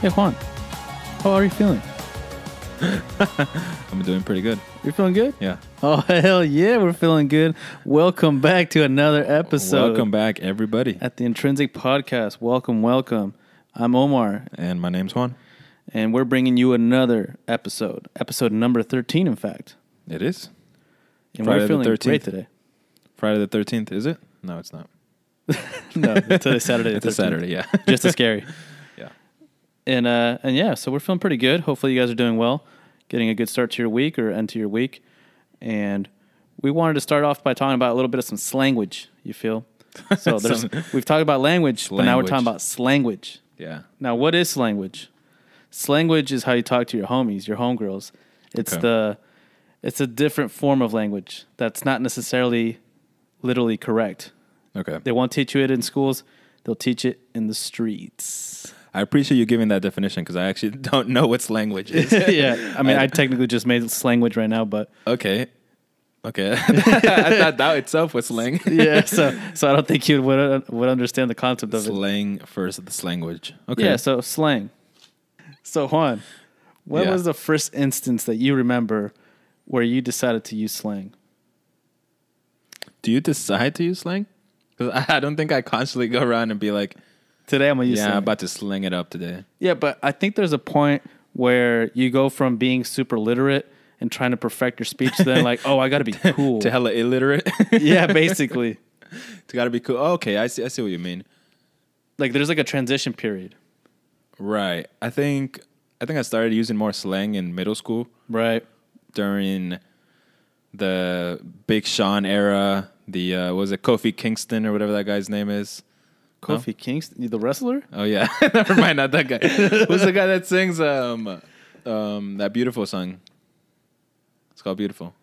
Hey Juan, how are you feeling? I'm doing pretty good. You're feeling good? Yeah. Oh hell yeah, we're feeling good. Welcome back to another episode. Welcome back, everybody. at the Intrynsic Podcast. Welcome, welcome. I'm Omar, And my name's Juan. and we're bringing you another episode, episode number thirteen, in fact. It is And Friday we're the 13th. great today. Friday the 13th, is it? No, it's not. no, today's Saturday. the It's a Saturday, yeah. Just as scary. And uh, and yeah, so we're feeling pretty good. Hopefully, you guys are doing well, getting a good start to your week or end to your week. And we wanted to start off by talking about a little bit of some slanguage. You feel? So there's we've talked about language, but now we're talking about slanguage. Yeah. Now, what is slanguage? Slanguage is how you talk to your homies, your homegirls. It's Okay. the it's a different form of language that's not necessarily literally correct. Okay. They won't teach you it in schools. They'll teach it in the streets. I appreciate you giving that definition because I actually don't know what language is. yeah, I mean, I technically just made slanguage right now, but okay. Okay. I thought that itself was slang. yeah, so so I don't think you would uh, would understand the concept of it. Slang versus the language. Okay. Yeah, so slang. So Juan, when Yeah. was the first instance that you remember where you decided to use slang? Do you decide to use slang? Because I I don't think I constantly go around and be like, Today I'm gonna use yeah. I'm about to slang it up today. yeah, but I think there's a point where you go from being super literate and trying to perfect your speech to then like, oh, I gotta be cool. To hella illiterate. yeah, basically. to gotta be cool. Oh, okay, I see. I see what you mean. Like there's like a transition period. Right. I think I think I started using more slang in middle school Right. during the Big Sean era. The uh, was it Kofi Kingston or whatever that guy's name is? Kofi Kingston, the wrestler? Oh yeah, never mind, not that guy. Who's the guy that sings um um that beautiful song? It's called Beautiful.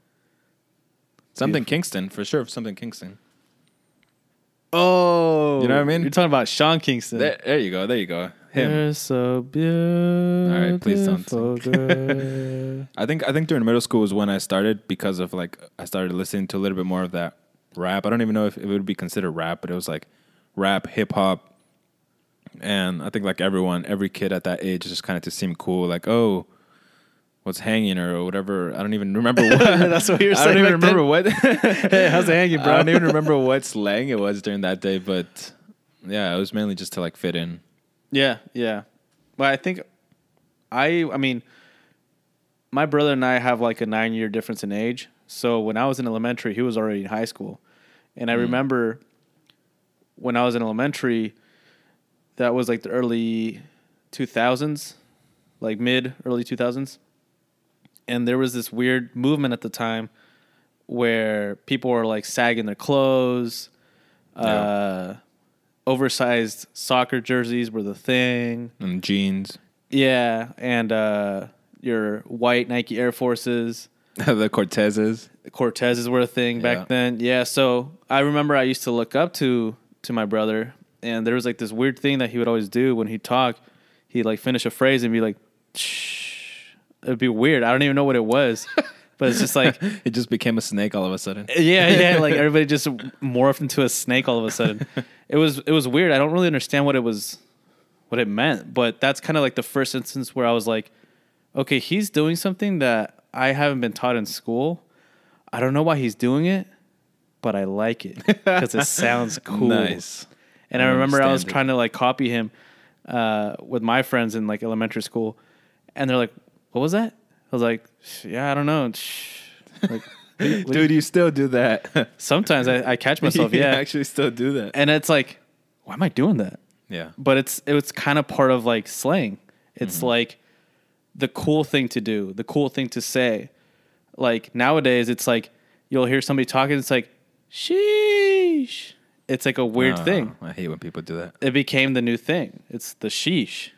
Something Beautiful. Kingston for sure. Something Kingston. Oh, You know what I mean? You're talking about Sean Kingston. There, there you go. There you go. Him. You're so beautiful. All right, please don't sing. I think I think during middle school was when I started because of like I started listening to a little bit more of that rap. I don't even know if it would be considered rap, but it was like rap, hip hop, and I think like everyone, every kid at that age just kind of just seemed cool. Like oh, what's hanging or whatever. I don't even remember what. That's what you're saying. I don't even back then? remember what. Hey, how's it hanging, bro? I don't even uh, remember what slang it was during that day, but yeah, it was mainly just to like fit in. Yeah, yeah. But I think I I mean my brother and I have like a 9 year difference in age. So when I was in elementary, he was already in high school. And I mm. remember when I was in elementary that was like the early 2000s, like mid early 2000s. And there was this weird movement at the time where people were like sagging their clothes. Uh oversized soccer jerseys were the thing. And jeans, Yeah, and uh, your white Nike Air Forces, the Cortezes. Cortezes were a thing back Yeah. then. Yeah, so I remember I used to look up to to my brother, and there was like this weird thing that he would always do when he'd talk. He'd like finish a phrase and be like, Shh. it'd be weird. I don't even know what it was, but it's just like It just became a snake all of a sudden. yeah, yeah. Like everybody just morphed into a snake all of a sudden. It was it was weird. I don't really understand what it was, what it meant. But that's kind of like the first instance where I was like, okay, he's doing something that I haven't been taught in school. I don't know why he's doing it, but I like it because it sounds cool. Nice. And I I remember I was it. trying to like copy him uh, with my friends in like elementary school, and they're like, "What was that?" I was like, "Yeah, I don't know." Like, Dude, you still do that. Sometimes I, I catch myself, you yeah, actually still do that. and it's like, why am I doing that? Yeah. But it's it's kind of part of like slang. It's Mm-hmm. like the cool thing to do, the cool thing to say. Like nowadays, it's like you'll hear somebody talking. It's like, sheesh. It's like a weird Oh, thing. I hate when people do that. It became the new thing. It's the sheesh.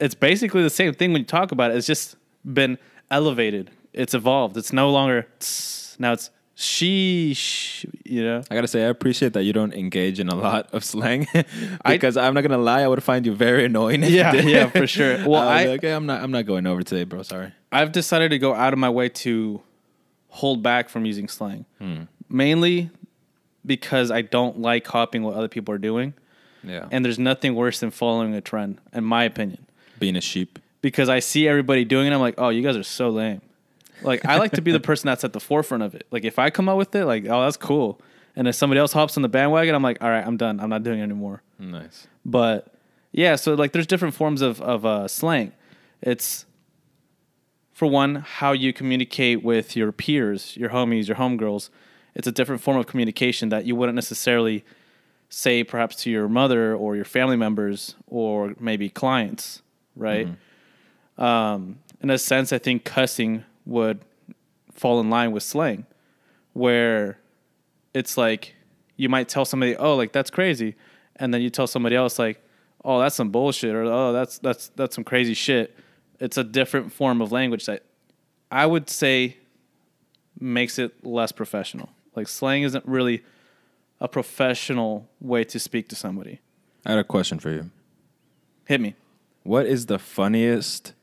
It's basically the same thing when you talk about it. It's just been elevated. It's evolved. It's no longer tss. now. It's sheesh. You know. I gotta say, I appreciate that you don't engage in a lot of slang because I, am not gonna lie, I would find you very annoying. if you Yeah, did. yeah, for sure. Well, I, would be I- like, "Hey, I'm not, I'm not going over today, bro. Sorry. I've decided to go out of my way to hold back from using slang, Hmm. mainly because I don't like copying what other people are doing, Yeah. and there's nothing worse than following a trend, in my opinion. Being a sheep. because I see everybody doing it. I'm like, oh, you guys are so lame. Like I like to be the person that's at the forefront of it. Like if I come up with it, like oh that's cool, and if somebody else hops on the bandwagon, I'm like, all right, I'm done. I'm not doing it anymore. Nice. But yeah, so like there's different forms of of uh, slang. It's for one how you communicate with your peers, your homies, your homegirls. It's a different form of communication that you wouldn't necessarily say perhaps to your mother or your family members or maybe clients, right? Um, in a sense, I think cussing would fall in line with slang, where it's like you might tell somebody, "Oh, like that's crazy," and then you tell somebody else, like, "Oh, that's some bullshit," or "Oh, that's that's that's some crazy shit." It's a different form of language that I would say makes it less professional. Like slang isn't really a professional way to speak to somebody. I had a question for you. Hit me. What is the funniest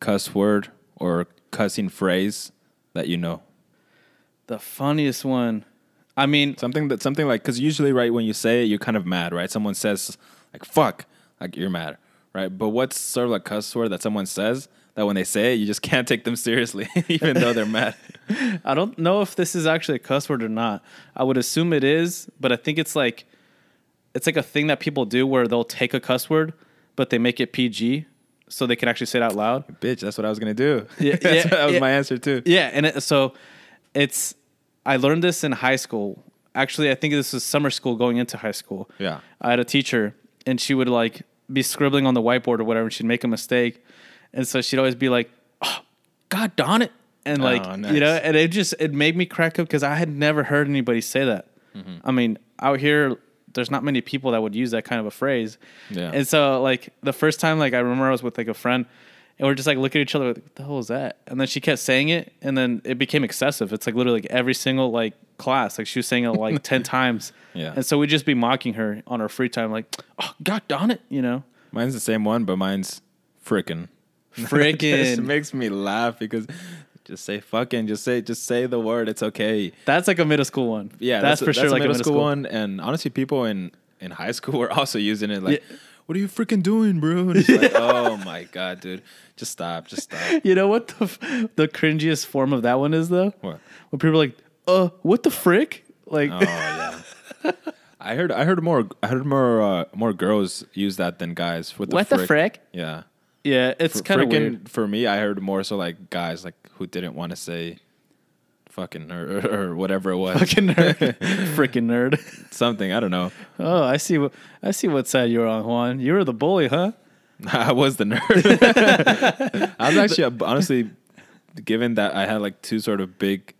cuss word or cussing phrase that you know? The funniest one. I mean, Something that something like because usually right when you say it you're kind of mad right. Someone says like "fuck," like you're mad, right? But what's sort of a cuss word that someone says that when they say it you just can't take them seriously even though they're mad. I don't know if this is actually a cuss word or not. I would assume it is, but I think it's like it's like a thing that people do where they'll take a cuss word, but they make it PG so they can actually say it out loud. Bitch, that's what I was gonna do. Yeah, That's- yeah, that was yeah. my answer too. Yeah, and it, so it's I learned this in high school. Actually, I think this was summer school going into high school. Yeah. I had a teacher and she would like be scribbling on the whiteboard or whatever and she'd make a mistake. And so she'd always be like, "Oh, god darn it." And like, Oh, you know, and it just it made me crack up cuz I had never heard anybody say that. Mm-hmm. I mean, out here there's not many people that would use that kind of a phrase. Yeah. And so like the first time like I remember I was with like a friend and we're just like looking at each other like, what the hell is that? And then she kept saying it and then it became excessive. It's like literally like every single like class. Like she was saying it like ten times. Yeah. And so we'd just be mocking her on our free time, like, oh god darn it, you know. Mine's the same one, but mine's frickin'. it Frickin'. makes me laugh because just say fucking, just say just say the word. It's okay. That's like a middle school one. Yeah, that's, for a- sure like middle a middle school, school one. And honestly, people in in high school were also using it. Like, Yeah. what are you freaking doing, bro? And it's like, oh my god, dude, just stop, just stop. You know what the f- the cringiest form of that one is though? What? When people are like, uh, what the frick? Like Oh yeah. I heard I heard more I heard more uh, more girls use that than guys. With the what the frick? Yeah. Yeah, it's kind of weird. for me. I heard more so like guys like who didn't want to say fucking or, or, or whatever it was. Fucking nerd. Freaking nerd. Something I don't know. Oh, I see what I see what side you're on, Juan. You were the bully, huh? I was the nerd. I was actually uh, honestly, given that I had like two sort of big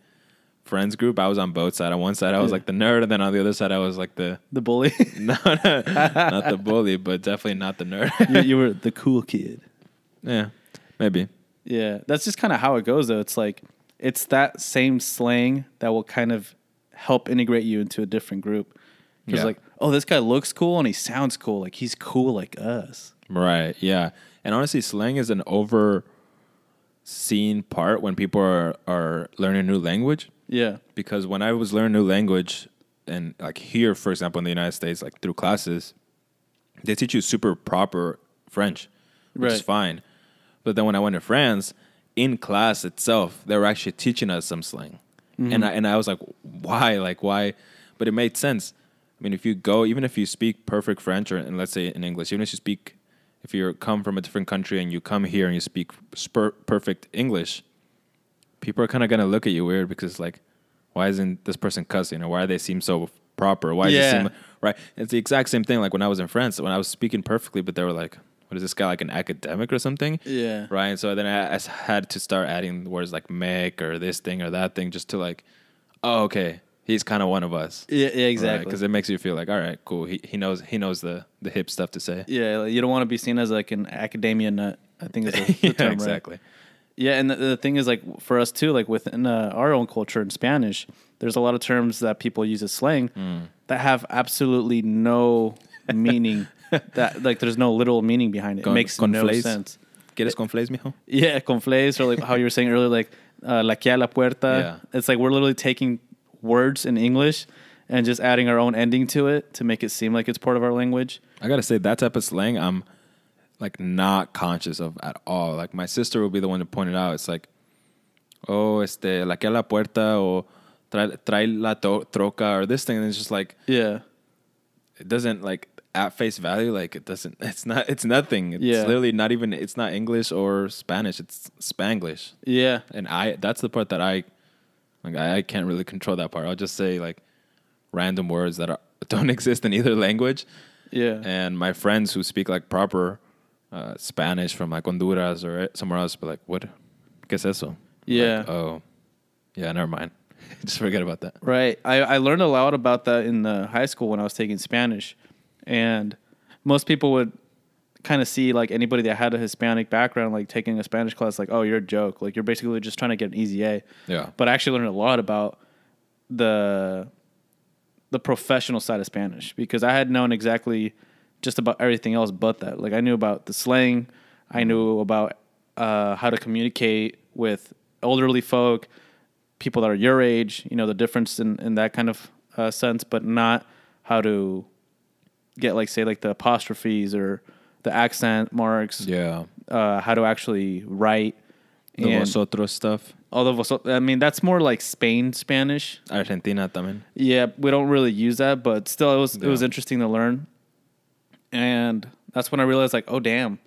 friends group, I was on both sides. On one side, I was like the nerd, and then on the other side, I was like the The bully. no, no, not the bully, but definitely not the nerd. you, you were the cool kid. Yeah, maybe. Yeah, that's just kind of how it goes, though. It's like it's that same slang that will kind of help integrate you into a different group. Because Yeah. like, oh, this guy looks cool and he sounds cool. Like he's cool like us. Right. Yeah. And honestly, slang is an over seen part when people are, are learning a new language. Yeah, Because when I was learning new language, and like here, for example, in the United States, like through classes, they teach you super proper French, which is fine. But then when I went to France, in class itself, they were actually teaching us some slang, and mm-hmm. I, and I was like, why? Like why? But it made sense. I mean, if you go, even if you speak perfect French, or and let's say in English, even if you speak, if you come from a different country and you come here and you speak spur- perfect English, people are kind of gonna look at you weird because like, why isn't this person cussing or why do they seem so proper? Why does Yeah. it seem right? It's the exact same thing. Like when I was in France, when I was speaking perfectly, but they were like, "What is this guy like an academic or something?" yeah, Right. And so then I had to start adding words like "mec" or this thing or that thing just to like, oh, okay, he's kind of one of us. yeah, yeah exactly. Because it makes you feel like, all right, cool. He he knows he knows the the hip stuff to say. yeah, like, you don't want to be seen as like an academia nut. I think is the, the yeah, term, right? exactly. Yeah, and the, the thing is, like for us too, like within uh, our own culture in Spanish, there's a lot of terms that people use as slang Hmm. that have absolutely no meaning. that like there's no literal meaning behind it. Con- it makes no sense. ¿Quieres conflays, mijo? Yeah, conflays or like how you were saying earlier, like uh, la que a la puerta. Yeah. It's like we're literally taking words in English and just adding our own ending to it to make it seem like it's part of our language. I gotta say that type of slang, I'm like not conscious of at all. Like my sister will be the one to point it out. It's like, oh, este, la que a la puerta o trae, trae la to- troca or this thing. And it's just like, Yeah. it doesn't like at face value, like it doesn't, it's not, it's nothing. It's Yeah. literally not even, it's not English or Spanish. It's Spanglish. Yeah. And I, that's the part that I, like, I, I can't really control that part. I'll just say like random words that are, don't exist in either language. Yeah. And my friends who speak like proper uh, Spanish from like Honduras or somewhere else, be like, "What? ¿Qué es eso?" Yeah. Like, oh, yeah. Never mind. Just forget about that. Right. I, I learned a lot about that in uh, high school when I was taking Spanish. And most people would kind of see like anybody that had a Hispanic background, like taking a Spanish class, like, oh, you're a joke. Like you're basically just trying to get an easy A. Yeah. But I actually learned a lot about the the professional side of Spanish because I had known exactly just about everything else but that. Like I knew about the slang, I knew about uh, how to communicate with elderly folk, people that are your age. You know the difference in in that kind of uh, sense, but not how to get like say like the apostrophes or the accent marks. Yeah. Uh, how to actually write. The And- vosotros stuff. Although, vosot- I mean, that's more like Spain Spanish. Argentina también. Yeah, we don't really use that, but still, it was it was interesting to learn. And that's when I realized, like, oh damn,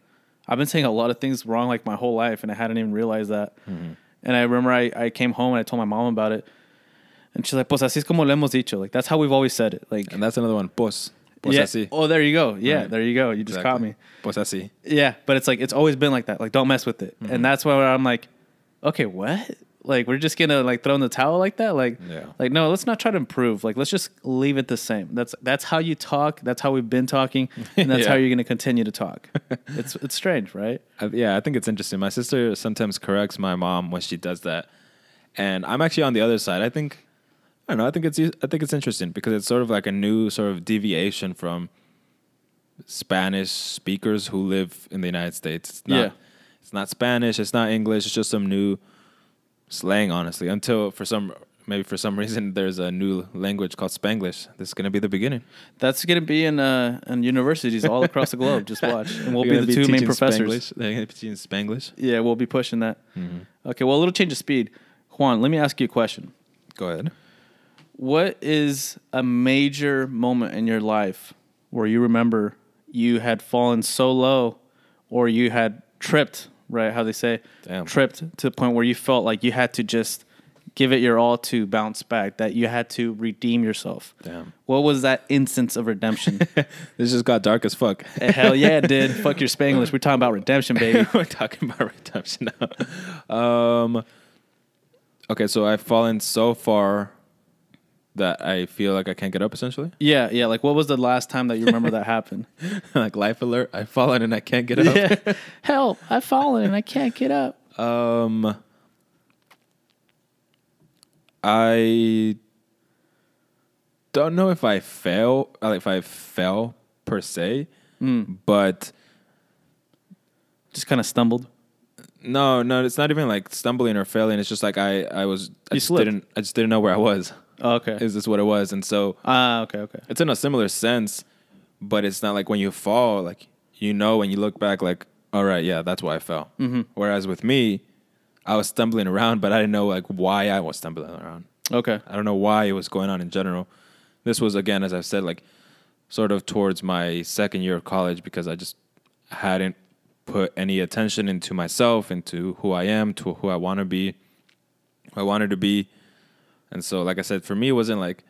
I've been saying a lot of things wrong like my whole life, and I hadn't even realized that. Mm-hmm. And I remember I, I came home and I told my mom about it, and she's like, "Pues así es como lo hemos dicho." Like that's how we've always said it. Like, And that's another one. Pos. Yeah. así. Oh, there you go. Yeah, Right. there you go. You just caught me. Pos así. Yeah, but it's like it's always been like that. Like, don't mess with it. Mm-hmm. And that's why I'm like, okay, what? Like, we're just gonna like throw in the towel like that? Like, Yeah. like no, let's not try to improve. Like, let's just leave it the same. That's that's how you talk. That's how we've been talking, and that's Yeah. how you're gonna continue to talk. it's it's strange, right? I, yeah, I think it's interesting. My sister sometimes corrects my mom when she does that, and I'm actually on the other side. I think I don't know. I think it's I think it's interesting because it's sort of like a new sort of deviation from Spanish speakers who live in the United States. It's not, Yeah. it's not Spanish. It's not English. It's just some new slang. Honestly, until for some maybe for some reason there's a new language called Spanglish. This is gonna be the beginning. That's gonna be in uh in universities all across the globe. Just watch, and we'll be the two main professors. Spanglish. They're gonna be teaching Spanglish. Yeah, we'll be pushing that. Okay, well, a little change of speed. Juan, let me ask you a question. Go ahead. What is a major moment in your life where you remember you had fallen so low or you had tripped, right? How they say, Damn. tripped to the point where you felt like you had to just give it your all to bounce back, that you had to redeem yourself? Damn. What was that instance of redemption? This just got dark as fuck. Eh, Hell yeah, it did. Fuck your Spanglish. We're talking about redemption, baby. We're talking about redemption now. Um, okay, so I've fallen so far that I feel like I can't get up. Essentially, Yeah, yeah. Like, what was the last time that you remember that happened? like life alert. I've fallen and I can't get up. yeah. Help! I've fallen and I can't get up. Um, I don't know if I fell, uh, if I fell per se, but Just kind of stumbled. no, no, it's not even like stumbling or failing. It's just like I, I was, I You just slipped. didn't, I just didn't know where I was. Oh, okay. Is this what it was? And so Ah, okay, okay. it's in a similar sense, but it's not like when you fall, like you know when you look back, like all right, yeah, that's why I fell. Mm-hmm. Whereas with me, I was stumbling around, but I didn't know like why I was stumbling around. Okay. I don't know why it was going on in general. This was again, as I've said, like sort of towards my second year of college because I just hadn't put any attention into myself, into who I am, to who I want to be, I wanted to be. And so, like I said, for me, it wasn't like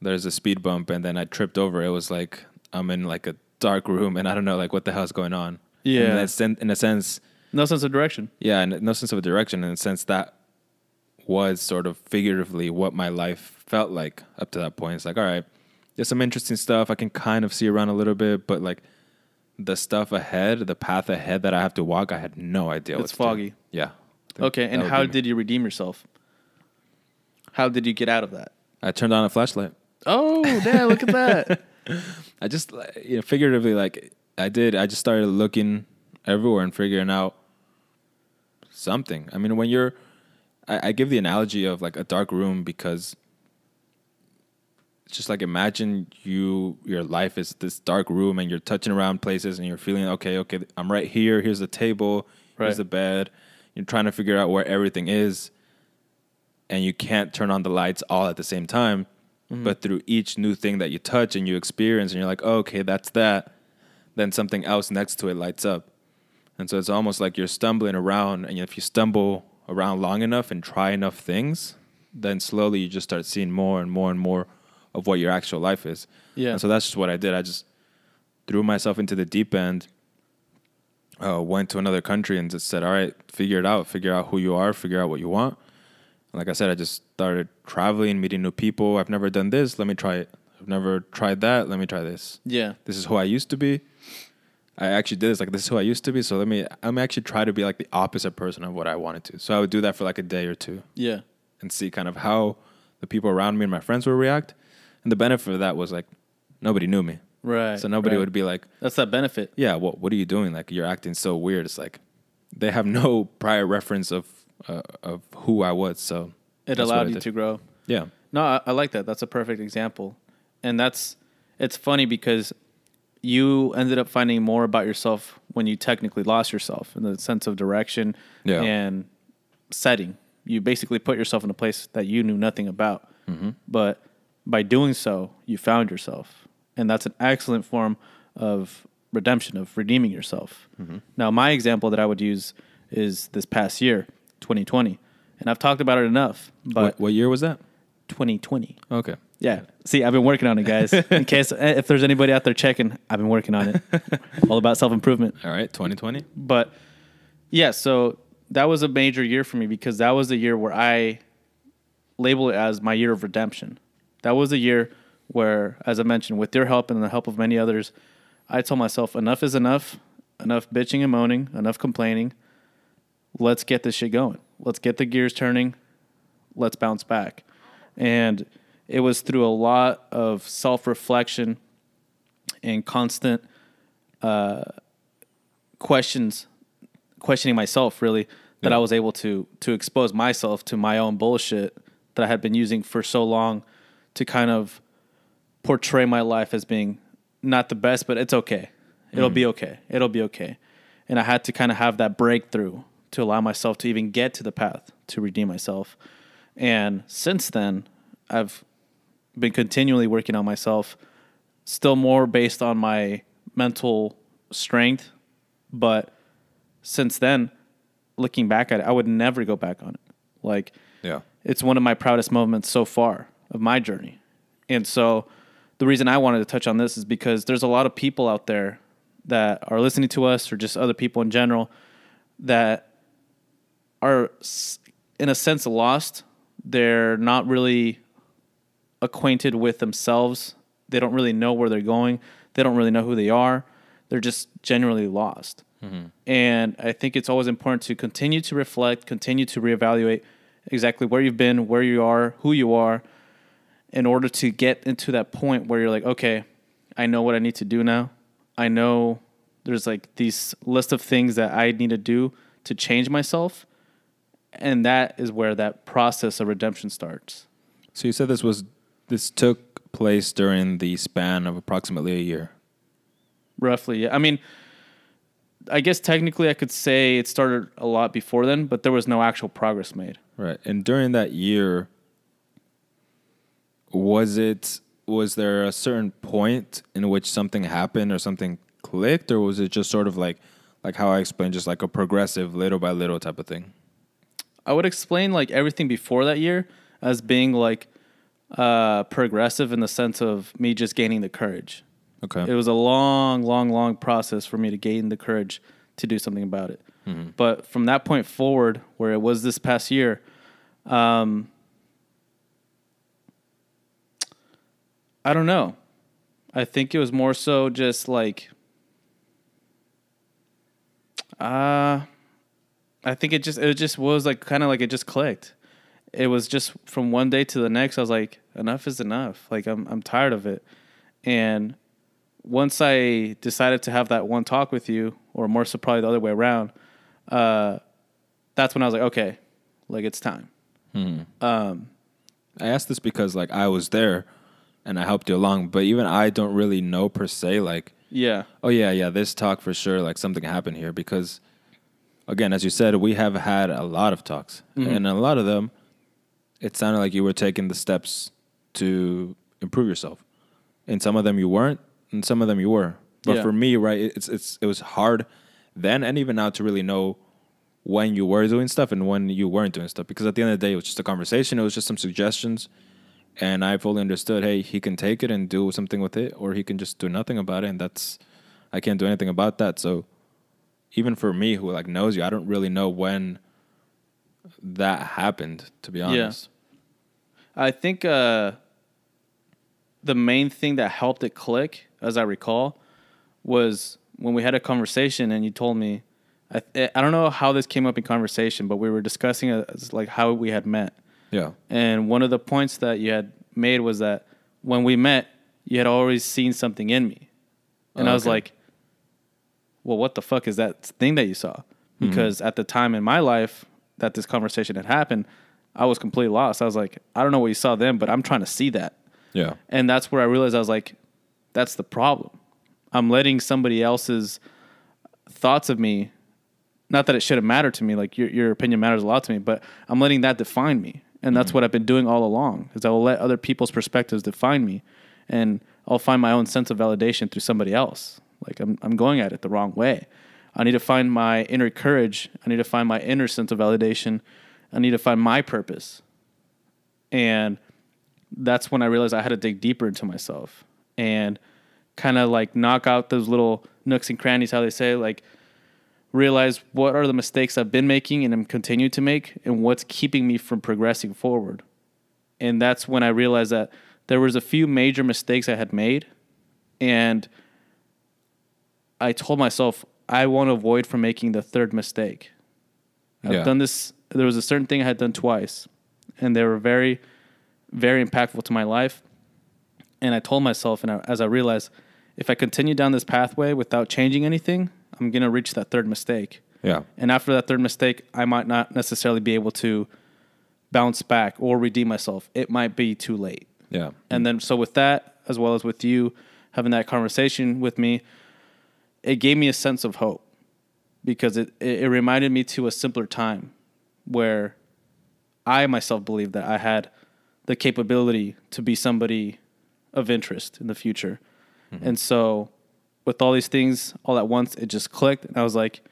there's a speed bump and then I tripped over. It was like I'm in like a dark room and I don't know like what the hell's going on. Yeah. In a, sen- in a sense, No sense of direction. yeah, and no sense of a direction. In a sense, that was sort of figuratively what my life felt like up to that point. It's like, all right, there's some interesting stuff. I can kind of see around a little bit, but like the stuff ahead, the path ahead that I have to walk, I had no idea. what It's to do. foggy. Yeah. Okay, and how me. did you redeem yourself? How did you get out of that? I turned on a flashlight? Oh, damn, look at that. I just you know figuratively like I did. I just started looking everywhere and figuring out something. I mean, when you're, I, I give the analogy of like a dark room because it's just like imagine you your life is this dark room and you're touching around places and you're feeling okay, okay, I'm right here. Here's the table. Right. Here's the bed. You're trying to figure out where everything is, and you can't turn on the lights all at the same time. But through each new thing that you touch and you experience, and you're like, oh, okay, that's that. Then something else next to it lights up. And so it's almost like you're stumbling around, and if you stumble around long enough and try enough things, then slowly you just start seeing more and more and more of what your actual life is. Yeah. And so that's just what I did. I just threw myself into the deep end, uh, went to another country, and just said, "All right, figure it out. Figure out who you are. Figure out what you want." Like I said, I just started traveling, meeting new people. I've never done this. Let me try it. I've never tried that. Let me try this Yeah. this is who I used to be. I actually did this like this is who I used to be. So let me I'm actually try to be like the opposite person of what I wanted to. So I would do that for like a day or two Yeah. and see kind of how the people around me and my friends would react. And the benefit of that was like nobody knew me. Right. So nobody right. would be like, That's that benefit. "Yeah, what what are you doing? Like you're acting so weird." It's like they have no prior reference of uh, of who I was. So It that's what I allowed you to grow. Yeah. No, I, I like that. That's a perfect example. And that's it's funny because you ended up finding more about yourself when you technically lost yourself in the sense of direction Yeah. and setting. You basically put yourself in a place that you knew nothing about. Mm-hmm. But by doing so, you found yourself. And that's an excellent form of redemption, of redeeming yourself. Mm-hmm. Now, my example that I would use is this past year, 2020. And I've talked about it enough, but what, what year was that? 2020. Okay. Yeah. See, I've been working on it, guys. In case eh, if there's anybody out there checking, I've been working on it. All about self improvement. All right, 2020. But yeah, so that was a major year for me because that was the year where I label it as my year of redemption. That was a year where, as I mentioned, with your help and the help of many others, I told myself enough is enough, enough bitching and moaning, enough complaining. Let's get this shit going. Let's get the gears turning. Let's bounce back. And it was through a lot of self reflection and constant uh, questions, questioning myself really, that Yeah. I was able to to expose myself to my own bullshit that I had been using for so long to kind of portray my life as being not the best, but it's okay. It'll be okay. It'll be okay. And I had to kind of have that breakthrough to allow myself to even get to the path to redeem myself. And since then, I've been continually working on myself, still more based on my mental strength. But since then, looking back at it, I would never go back on it. Like, Yeah. it's one of my proudest moments so far of my journey. And so the reason I wanted to touch on this is because there's a lot of people out there that are listening to us or just other people in general that are in a sense lost. They're not really acquainted with themselves. They don't really know where they're going. They don't really know who they are. They're just generally lost. Mm-hmm. And I think it's always important to continue to reflect, continue to reevaluate exactly where you've been, where you are, who you are, in order to get into that point where you're like, okay, I know what I need to do now. I know there's like these list of things that I need to do to change myself. And that is where that process of redemption starts. So you said this was this took place during the span of approximately a year. Roughly. Yeah. I mean, I guess technically I could say it started a lot before then, but there was no actual progress made. Right. And during that year was it was there a certain point in which something happened or something clicked or was it just sort of like like how I explained just like a progressive little by little type of thing? I would explain like everything before that year as being like uh, progressive in the sense of me just gaining the courage. Okay. It was a long, long, long process for me to gain the courage to do something about it. But from that point forward, where it was this past year, um, I don't know. I think it was more so just like, uh, I think it just it just was like kind of like it just clicked. It was just from one day to the next. I was like, enough is enough. Like I'm I'm tired of it. And once I decided to have that one talk with you, or more so probably the other way around, uh, that's when I was like, okay, like it's time. Um, I asked this because like I was there and I helped you along. But even I don't really know per se, like, Yeah. oh yeah, yeah, this talk for sure, like something happened here because, again, as you said, we have had a lot of talks, mm-hmm. and a lot of them, it sounded like you were taking the steps to improve yourself. In some of them you weren't, and some of them you were. But Yeah. for me, right, it's it's it was hard then and even now to really know when you were doing stuff and when you weren't doing stuff because at the end of the day it was just a conversation it was just some suggestions and i fully understood hey he can take it and do something with it or he can just do nothing about it and that's i can't do anything about that so even for me who like knows you i don't really know when that happened to be honest I think uh, the main thing that helped it click, as I recall, was when we had a conversation and you told me, I, I don't know how this came up in conversation, but we were discussing as like how we had met. yeah And one of the points that you had made was that when we met, you had always seen something in me. And Oh, I was okay. like, well, what the fuck is that thing that you saw? Mm-hmm. Because at the time in my life that this conversation had happened, I was completely lost. I was like, I don't know what you saw then, but I'm trying to see that. yeah And that's where I realized I was like, that's the problem. I'm letting somebody else's thoughts of me, not that it shouldn't matter to me, like your, your opinion matters a lot to me, but I'm letting that define me. And that's mm-hmm. what I've been doing all along is I will let other people's perspectives define me and I'll find my own sense of validation through somebody else. Like I'm, I'm going at it the wrong way. I need to find my inner courage. I need to find my inner sense of validation. I need to find my purpose. And that's when I realized I had to dig deeper into myself and kind of like knock out those little nooks and crannies, how they say, like realize what are the mistakes I've been making and I'm continue to make and what's keeping me from progressing forward. And that's when I realized that there was a few major mistakes I had made and I told myself I want to avoid from making the third mistake. I've Yeah. done this there was a certain thing I had done twice and they were very very impactful to my life. And I told myself, and I, as I realized, if I continue down this pathway without changing anything, I'm going to reach that third mistake. yeah And after that third mistake, I might not necessarily be able to bounce back or redeem myself. It might be too late. yeah And then, so with that, as well as with you having that conversation with me, it gave me a sense of hope because it, it, it reminded me to a simpler time where I myself believed that I had the capability to be somebody of interest in the future. Mm-hmm. And so, with all these things all at once, it just clicked. And I was like,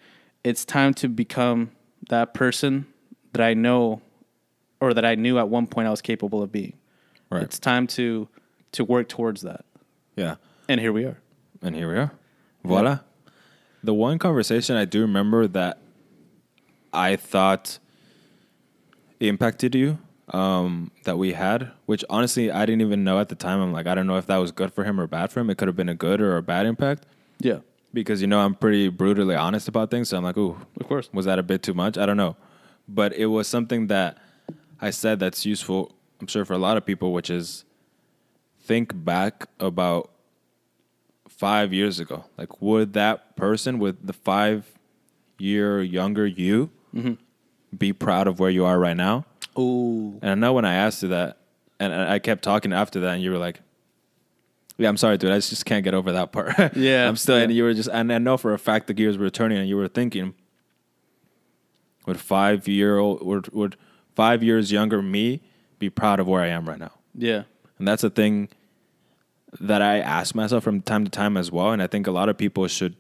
it's time to become that person that I know or that I knew at one point I was capable of being. right It's time to to work towards that. yeah And here we are. And here we are. Voila. The one conversation I do remember that I thought impacted you um, that we had, which honestly I didn't even know at the time. I'm like, I don't know if that was good for him or bad for him. It could have been a good or a bad impact Yeah. because, you know, I'm pretty brutally honest about things. So I'm like, ooh, Of course. was that a bit too much? I don't know. But it was something that I said that's useful, I'm sure, for a lot of people, which is think back about five years ago. Like, would that person with the five year younger you mm-hmm. be proud of where you are right now? Ooh. And I know when I asked you that, and I kept talking after that, and you were like, "Yeah, I'm sorry, dude. I just can't get over that part." Yeah, I'm still, and you were just, and I know for a fact the gears were turning, and you were thinking, would five year old, would, would five years younger me be proud of where I am right now? Yeah. And that's a thing that I ask myself from time to time as well. And I think a lot of people should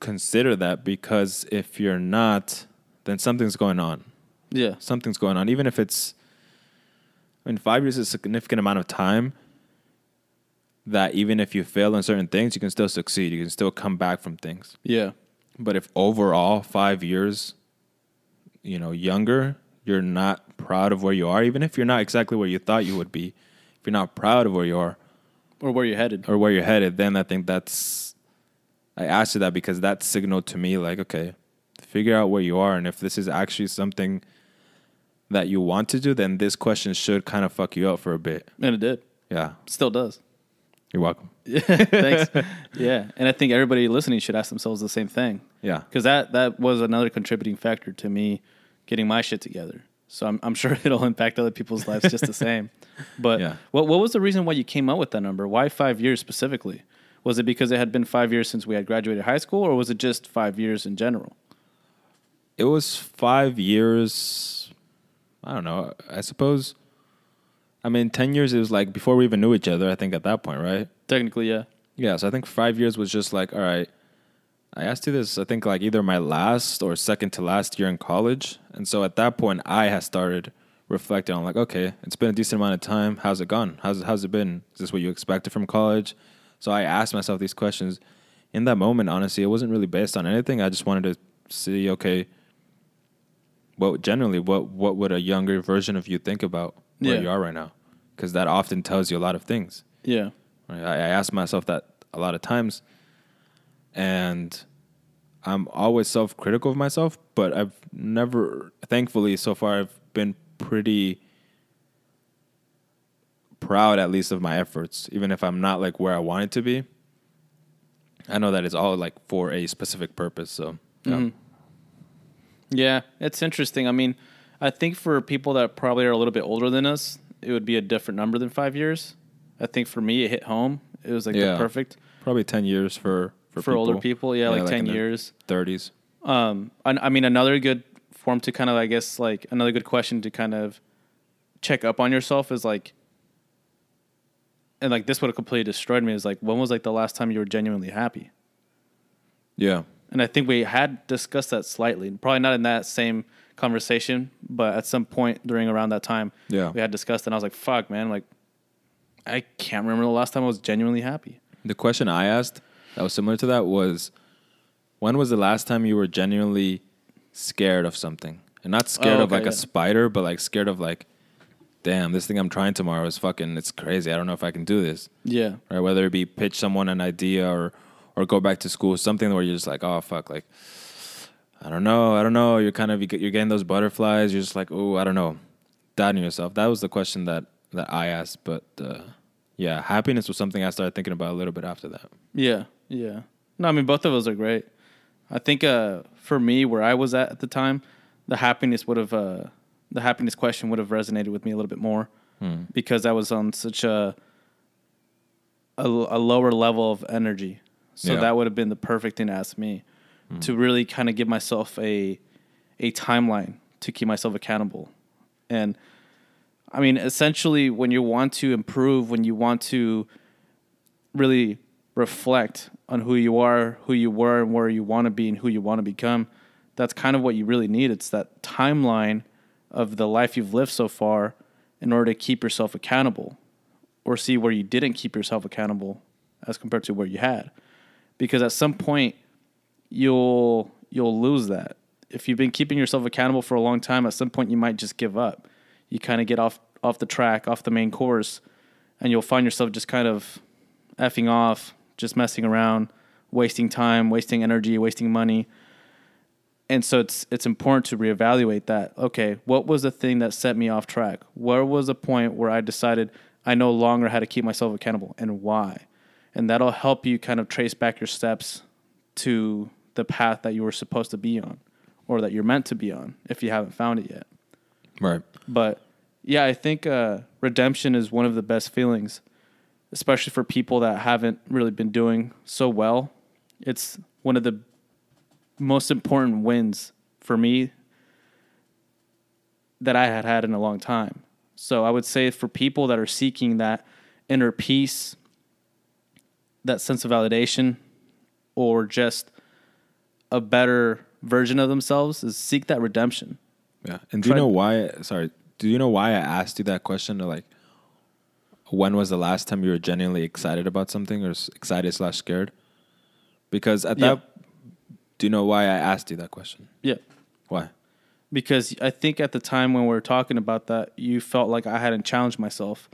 consider that because if you're not, then something's going on Yeah. something's going on. Even if it's, I mean, five years is a significant amount of time. That even if you fail in certain things, you can still succeed. You can still come back from things. Yeah. But if overall five years, you know, younger, you're not proud of where you are, even if you're not exactly where you thought you would be, if you're not proud of where you are Or where you're headed. or where you're headed, then I think that's. I asked you that because that signaled to me like, okay, figure out where you are, and if this is actually something that you want to do, then this question should kind of fuck you up for a bit. And it did. Yeah, Still does. you're welcome. Thanks. yeah. And I think everybody listening should ask themselves the same thing. Yeah, Because that, that was another contributing factor to me getting my shit together. So I'm, I'm sure it'll impact other people's lives just the same. But Yeah. what what was the reason why you came up with that number? Why five years specifically? Was it because it had been five years since we had graduated high school, or was it just five years in general? It was five years. I don't know. I suppose. I mean, ten years. It was like before we even knew each other. I think at that point, right? Technically, yeah. Yeah. So I think five years was just like, all right. I asked you this. I think like either my last or second to last year in college, and so at that point, I had started reflecting on like, okay, it's been a decent amount of time. How's it gone? How's how's it been? Is this what you expected from college? So I asked myself these questions. In that moment, honestly, it wasn't really based on anything. I just wanted to see, okay, what generally what what would a younger version of you think about where Yeah. you are right now? Because that often tells you a lot of things. Yeah. I, I ask myself that a lot of times, and I'm always self-critical of myself. But I've never, thankfully, so far, I've been pretty proud, at least, of my efforts, even if I'm not like where I want it to be. I know that it's all like for a specific purpose. So, yeah. Mhm. Yeah, it's interesting. I mean, I think for people that probably are a little bit older than us, it would be a different number than five years. I think for me, it hit home. It was like Yeah. the perfect probably ten years for for, for, older people. Yeah, like, ten in years. 30s. Um, I, I mean, another good form to kind of, I guess, like another good question to kind of check up on yourself is like, and like this would have completely destroyed me. Is like, when was like the last time you were genuinely happy? Yeah. And I think we had discussed that slightly, probably not in that same conversation, but at some point during around that time, Yeah. we had discussed, and I was like, "Fuck, man! Like, I can't remember the last time I was genuinely happy." The question I asked that was similar to that was when was the last time you were genuinely scared of something? And not scared Oh, of like yeah. a spider, but like scared of like, damn, this thing I'm trying tomorrow is fucking it's crazy. I don't know if I can do this. Yeah, Right? Whether it be pitch someone an idea or or go back to school, something where you're just like, oh fuck, like I don't know, I don't know. You're kind of you're getting those butterflies. You're just like, oh, I don't know, doubting yourself. That was the question that that I asked. But uh, yeah, happiness was something I started thinking about a little bit after that. yeah, yeah. No, I mean both of those are great. I think uh, for me, where I was at at the time, the happiness would have uh, the happiness question would have resonated with me a little bit more Hmm. because I was on such a a, a lower level of energy. So Yeah. that would have been the perfect thing to ask me to really kind of give myself a a timeline to keep myself accountable. And I mean, essentially, when you want to improve, when you want to really reflect on who you are, who you were, and where you want to be, and who you want to become, that's kind of what you really need. It's that timeline of the life you've lived so far in order to keep yourself accountable or see where you didn't keep yourself accountable as compared to where you had. Because at some point, you'll you'll lose that. If you've been keeping yourself accountable for a long time, at some point you might just give up. You kind of get off off the track, off the main course, and you'll find yourself just kind of effing off, just messing around, wasting time, wasting energy, wasting money. And so it's it's important to reevaluate that. Okay, what was the thing that set me off track? Where was the point where I decided I no longer had to keep myself accountable and why? And that'll help you kind of trace back your steps to the path that you were supposed to be on or that you're meant to be on if you haven't found it yet. Right. But yeah, I think uh, redemption is one of the best feelings, especially for people that haven't really been doing so well. It's one of the most important wins for me that I had had in a long time. So I would say for people that are seeking that inner peace, that sense of validation, or just a better version of themselves, is seek that redemption. Yeah. And do you know why? Sorry. Do you know why I asked you that question? Or like, when was the last time you were genuinely excited about something, or excited slash scared? Because at Yeah. that, do you know why I asked you that question? Yeah. Why? because I think at the time when we were talking about that, you felt like I hadn't challenged myself,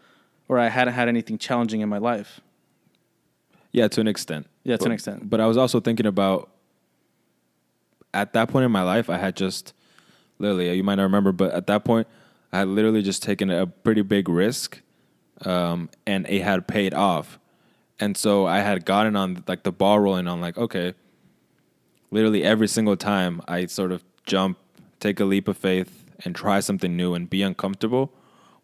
or I hadn't had anything challenging in my life. Yeah, to an extent. Yeah, to an extent. But I was also thinking about at that point in my life, I had just literally, you might not remember, but at that point, I had literally just taken a pretty big risk, um, and it had paid off, and so I had gotten on like the ball rolling on like okay, literally every single time I sort of jump, take a leap of faith, and try something new and be uncomfortable,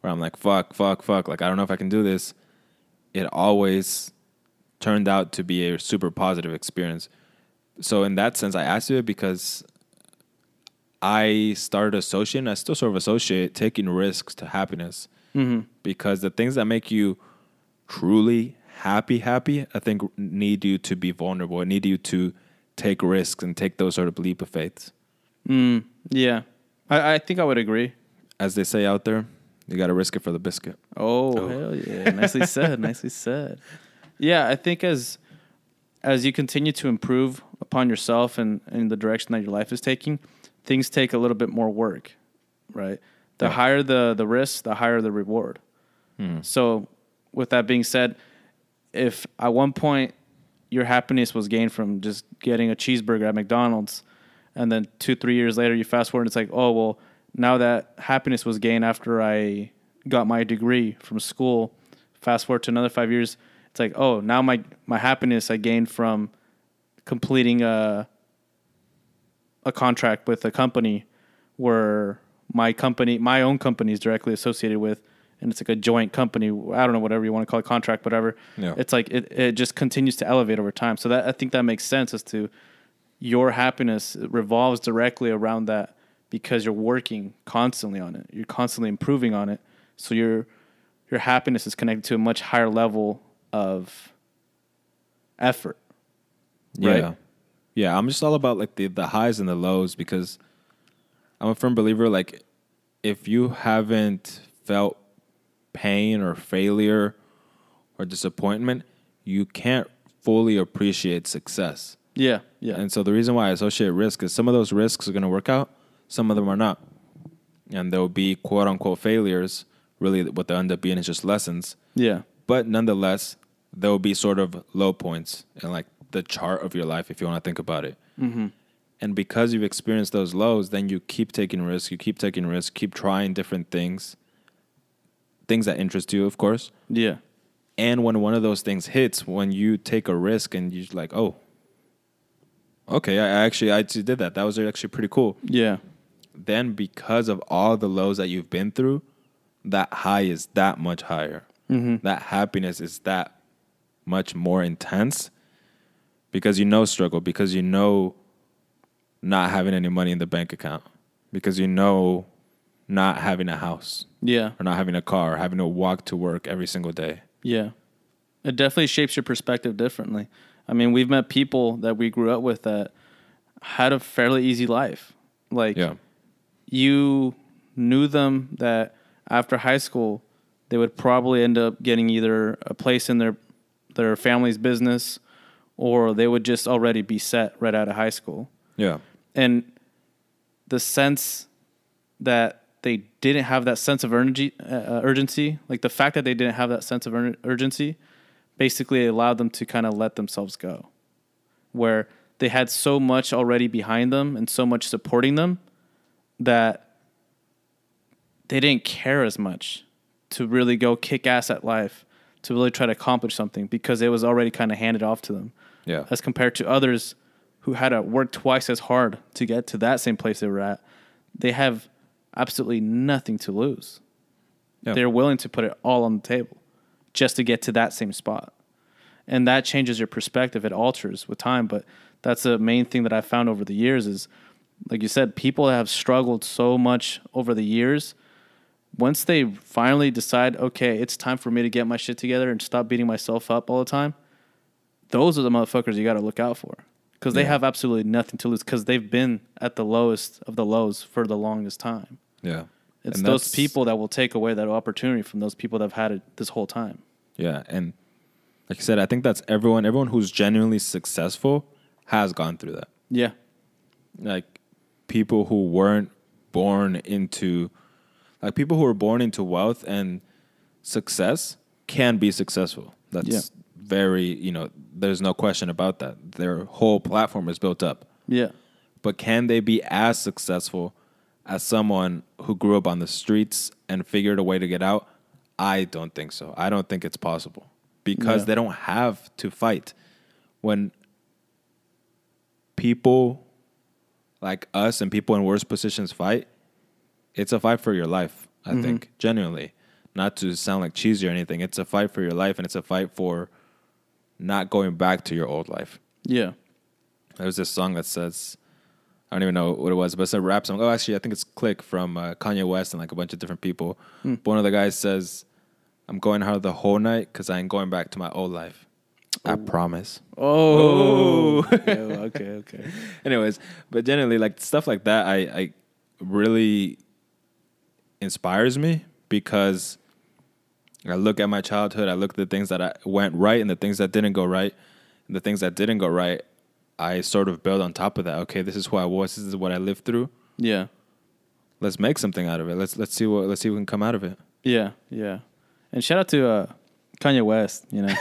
where I'm like, fuck, fuck, fuck, like I don't know if I can do this, it always turned out to be a super positive experience. So in that sense, I asked you it because I started associating, I still sort of associate taking risks to happiness. Because the things that make you truly happy, happy, I think need you to be vulnerable. It need you to take risks and take those sort of leap of faith. Mm, yeah, I, I think I would agree. As they say out there, you got to risk it for the biscuit. Oh, Oh. hell yeah! Nicely said. Nicely said. Yeah, I think as as you continue to improve upon yourself and in the direction that your life is taking, things take a little bit more work, right? The Yeah. higher the the risk, the higher the reward. Hmm. So, with that being said, if at one point your happiness was gained from just getting a cheeseburger at McDonald's, and then two three years later you fast forward, and it's like, oh well, now that happiness was gained after I got my degree from school. Fast forward to another five years, it's like, oh, now my my happiness I gained from completing a a contract with a company where my company, my own company, is directly associated with, and it's like a joint company. I don't know whatever you want to call it, contract, whatever. Yeah. It's like it, it just continues to elevate over time. So that I think that makes sense as to your happiness revolves directly around that because you're working constantly on it. You're constantly improving on it. So your your happiness is connected to a much higher level of effort. Right. Yeah. Yeah, I'm just all about like the the highs and the lows because I'm a firm believer like if you haven't felt pain or failure or disappointment, you can't fully appreciate success. Yeah, yeah, And so the reason why I associate risk is some of those risks are going to work out, some of them are not. And there'll be quote unquote failures. Really, what they end up being is just lessons yeah, but nonetheless, there will be sort of low points in like the chart of your life if you want to think about it. mm-hmm. And because you've experienced those lows, then you keep taking risks, you keep taking risks, keep trying different things, things that interest you, of course. yeah, And when one of those things hits, when you take a risk and you're like, oh, okay, I actually I actually did that. That was actually pretty cool. yeah, Then because of all the lows that you've been through, that high is that much higher. mm-hmm. that happiness is that much more intense because you know struggle, because you know not having any money in the bank account, because you know not having a house yeah, or not having a car, or having to walk to work every single day. yeah. It definitely shapes your perspective differently. I mean, we've met people that we grew up with that had a fairly easy life. Like, Yeah. you knew them that after high school they would probably end up getting either a place in their their family's business or they would just already be set right out of high school Yeah. And the sense that they didn't have that sense of urgency, uh, urgency like the fact that they didn't have that sense of ur- urgency basically allowed them to kind of let themselves go where they had so much already behind them and so much supporting them that they didn't care as much to really go kick ass at life to really try to accomplish something because it was already kind of handed off to them Yeah. as compared to others who had to work twice as hard to get to that same place they were at. They have absolutely nothing to lose. Yeah. They're willing to put it all on the table just to get to that same spot. And that changes your perspective. It alters with time. But that's the main thing that I found over the years is, like you said, people have struggled so much over the years. Once they finally decide, okay, it's time for me to get my shit together and stop beating myself up all the time, those are the motherfuckers you got to look out for because they Yeah. have absolutely nothing to lose because they've been at the lowest of the lows for the longest time. Yeah. It's And those people that will take away that opportunity from those people that have had it this whole time. Yeah. And like I said, I think that's everyone, everyone who's genuinely successful has gone through that. Yeah, like people who weren't born into like people who were born into wealth and success can be successful. That's Yeah. Very, you know, there's no question about that. Their whole platform is built up. yeah, But can they be as successful as someone who grew up on the streets and figured a way to get out? I don't think so. I don't think it's possible because Yeah. they don't have to fight. When people like us and people in worse positions fight, it's a fight for your life. I Mm-hmm. think genuinely, not to sound like cheesy or anything. It's a fight for your life, and it's a fight for not going back to your old life. Yeah. There's this song that says, I don't even know what it was, but it's a rap song. Oh, actually, I think it's Clique from uh, Kanye West and like a bunch of different people. Hmm. But one of the guys says, I'm going hard the whole night because I ain't going back to my old life. I promise. Oh. Yeah, okay. Okay. Anyways, but generally, like stuff like that, I, I really inspires me because I look at my childhood, I look at the things that I went right and the things that didn't go right. And the things that didn't go right, I sort of build on top of that. Okay, this is who I was, this is what I lived through. Yeah. Let's make something out of it. Let's let's see what let's see what can come out of it. Yeah. Yeah. And shout out to uh, Kanye West. You know,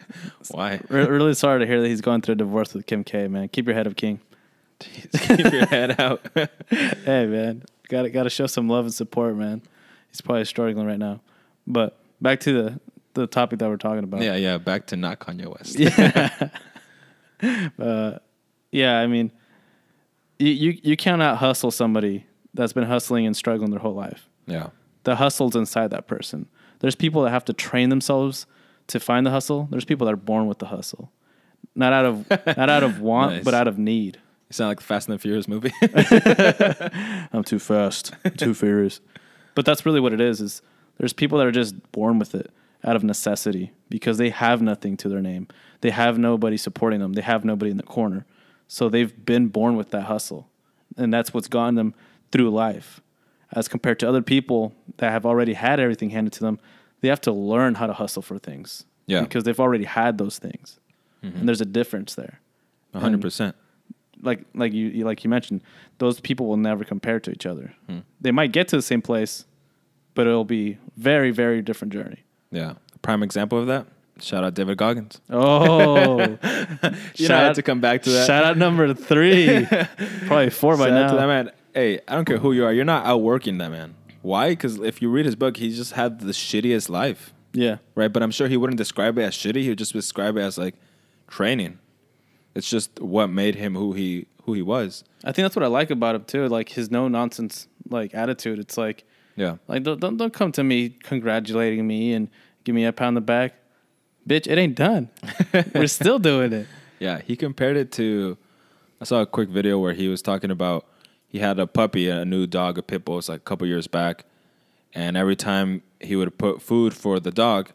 Why? Re- really sorry to hear that he's going through a divorce with Kim K. Man, keep your head up, King. Keep your head out. hey, man, got to got to show some love and support, man. He's probably struggling right now. But back to the the topic that we're talking about. yeah, yeah. Back to not Kanye West. Yeah. uh, yeah, I mean, you, you you cannot hustle somebody that's been hustling and struggling their whole life. yeah. The hustle's inside that person. There's people that have to train themselves to find the hustle. There's people that are born with the hustle, not out of not out of want, Nice. but out of need. You sound like the Fast and the Furious movie. I'm too fast, I'm too furious. But that's really what it is. Is there's people that are just born with it out of necessity because they have nothing to their name. They have nobody supporting them. They have nobody in the corner. So they've been born with that hustle, and that's what's gotten them through life. As compared to other people that have already had everything handed to them, they have to learn how to hustle for things. Yeah. because they've already had those things, and mm-hmm. there's a difference there hundred percent. like like you you- like you mentioned, those people will never compare to each other. Hmm. They might get to the same place, but it'll be very very different journey. Yeah. Prime example of that. Shout out David Goggins. Oh, shout know, had to come back to that. Shout out number three, probably four by Shout out now. to that man. Hey, I don't care who you are. You're not outworking that man. Why? Because if you read his book, he just had the shittiest life, Yeah, right? But I'm sure he wouldn't describe it as shitty. He would just describe it as like training. It's just what made him who he who he was. I think that's what I like about him too. Like his no nonsense like attitude. It's like Yeah. like don't don't, don't come to me congratulating me and give me a pound the back, bitch. It ain't done. We're still doing it. Yeah, he compared it to. I saw a quick video where he was talking about he had a puppy, a new dog, a pit bull. It's like a couple years back, and every time he would put food for the dog,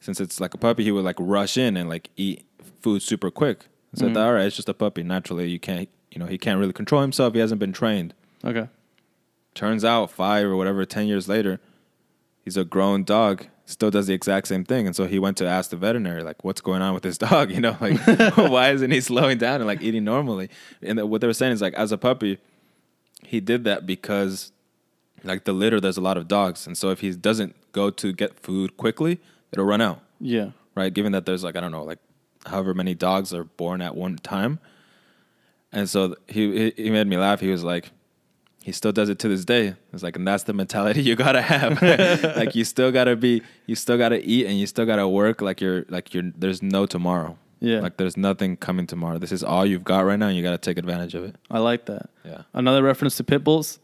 since it's like a puppy, he would like rush in and like eat food super quick. So I thought, mm-hmm. all right, it's just a puppy. Naturally, you can't, you know, he can't really control himself. He hasn't been trained. Okay. Turns out, five or whatever, ten years later, he's a grown dog. Still does the exact same thing, and so he went to ask the veterinary, like, "What's going on with this dog? You know, like, why isn't he slowing down and like eating normally?" And what they were saying is like, as a puppy, he did that because, like, the litter there's a lot of dogs, and so if he doesn't go to get food quickly, it'll run out, Yeah. right? Given that there's like I don't know, like, however many dogs are born at one time, and so he he he made me laugh. He was like, he still does it to this day. It's like, and that's the mentality you gotta have. like you still gotta be, you still gotta eat, and you still gotta work. Like you're, like you're. There's no tomorrow. Yeah. Like there's nothing coming tomorrow. This is all you've got right now, and you gotta take advantage of it. I like that. Yeah. Another reference to pit bulls.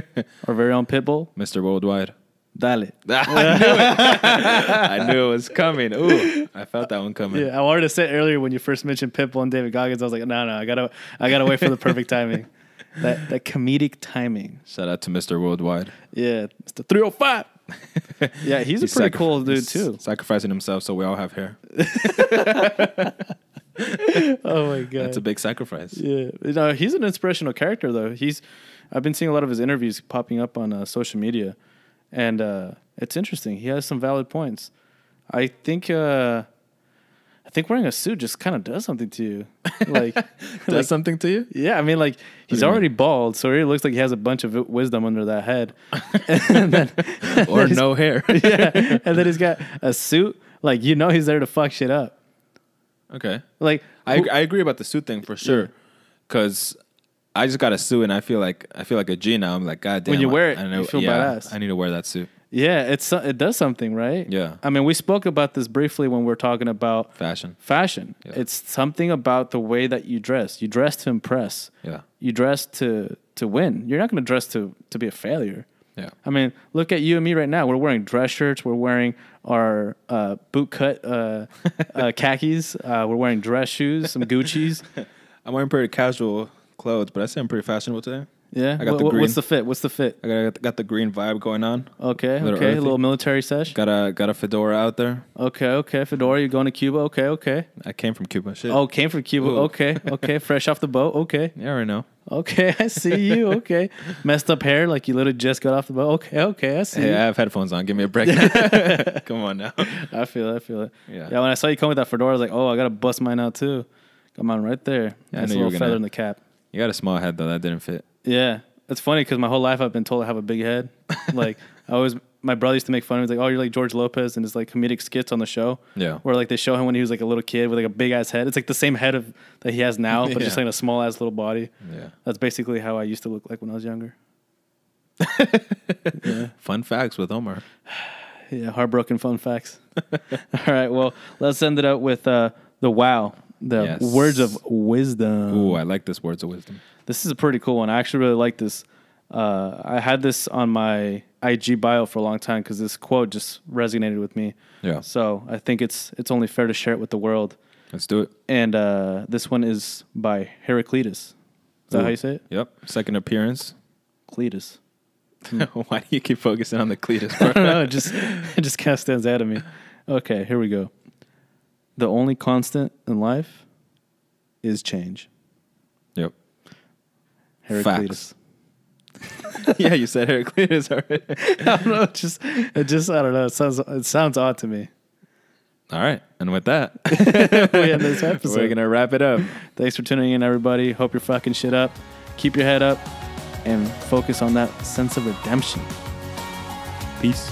Our very own pit bull. Mr. Worldwide. Dale. I knew it. I knew it was coming. Ooh, I felt that one coming. Yeah, I wanted to say earlier when you first mentioned Pitbull and David Goggins, I was like, no, no, I gotta, I gotta wait for the perfect timing. That that comedic timing. Shout out to Mr. Worldwide. Yeah, Mr. 305. Yeah, he's a pretty sacri- cool dude too. Sacrificing himself so we all have hair. Oh my god, That's a big sacrifice. yeah. No, he's an inspirational character though. He's, I've been seeing a lot of his interviews popping up on uh, social media, and uh, it's interesting. He has some valid points. I think, uh, I think wearing a suit just kind of does something to you. Like, Does like, something to you? Yeah, I mean, like he's already bald, so he looks like he has a bunch of wisdom under that head. then, Or no hair? yeah, and then he's got a suit. Like you know, he's there to fuck shit up. Okay. Like I who- I agree about the suit thing for sure, because I just got a suit and I feel like I feel like a G now. I'm like, God damn. When you I- wear it, I know, you feel yeah, badass. I need to wear that suit. Yeah, it's it does something, right? Yeah. I mean, we spoke about this briefly when we're talking about Fashion. fashion. Yeah. It's something about the way that you dress. You dress to impress. Yeah. You dress to to win. You're not going to dress to to be a failure. Yeah. I mean, look at you and me right now. We're wearing dress shirts. We're wearing our uh, boot cut uh, uh, khakis. Uh, we're wearing dress shoes, some Gucci's. I'm wearing pretty casual clothes, but I say I'm pretty fashionable today. Yeah. I got Wha- the green. What's the fit? What's the fit? I got got the green vibe going on. Okay. Little okay. A little military sesh. Got a got a fedora out there. Okay. Okay. Fedora, you're going to Cuba. Okay. Okay. I came from Cuba. Shit. Oh, came from Cuba. Ooh. Okay. Okay. Fresh off the boat. Okay. yeah, I know. Okay. I see you. Okay. Messed up hair like you literally just got off the boat. Okay. Okay. I see. Hey, you. I have headphones on. Give me a break. Come on now. I feel it. I feel it. Yeah. Yeah. When I saw you come with that fedora, I was like, oh, I gotta bust mine out too. Come on, right there. Yeah, I Nice you little were gonna- feather in the cap. You got a small head though. That didn't fit. Yeah, it's funny because my whole life I've been told I have a big head. like I always, my brother used to make fun of me. He's like, "Oh, you're like George Lopez," and his like comedic skits on the show. Yeah. Where like they show him when he was like a little kid with like a big ass head. It's like the same head of that he has now, but just like a small ass little body. Yeah. That's basically how I used to look like when I was younger. yeah. Fun facts with Omar. Yeah, heartbroken fun facts. All right, well, let's end it up with uh, the wow, the Yes. words of wisdom. Ooh, I like this words of wisdom. This is a pretty cool one. I actually really like this. Uh, I had this on my IG bio for a long time because this quote just resonated with me. Yeah. So I think it's it's only fair to share it with the world. Let's do it. And uh, this one is by Heraclitus. Is that how you say it? Yep. Second appearance. Cletus. Why do you keep focusing on the Cletus? I don't know. It just it just kind of stands out of me. Okay, here we go. The only constant in life is change. yep. Heraclitus. yeah, you said Heraclitus already. I don't know. It just it just I don't know. It sounds it sounds odd to me. All right. And with that, We end this episode. we're going to wrap it up. Thanks for tuning in, everybody. Hope you're fucking shit up. Keep your head up and focus on that sense of redemption. Peace.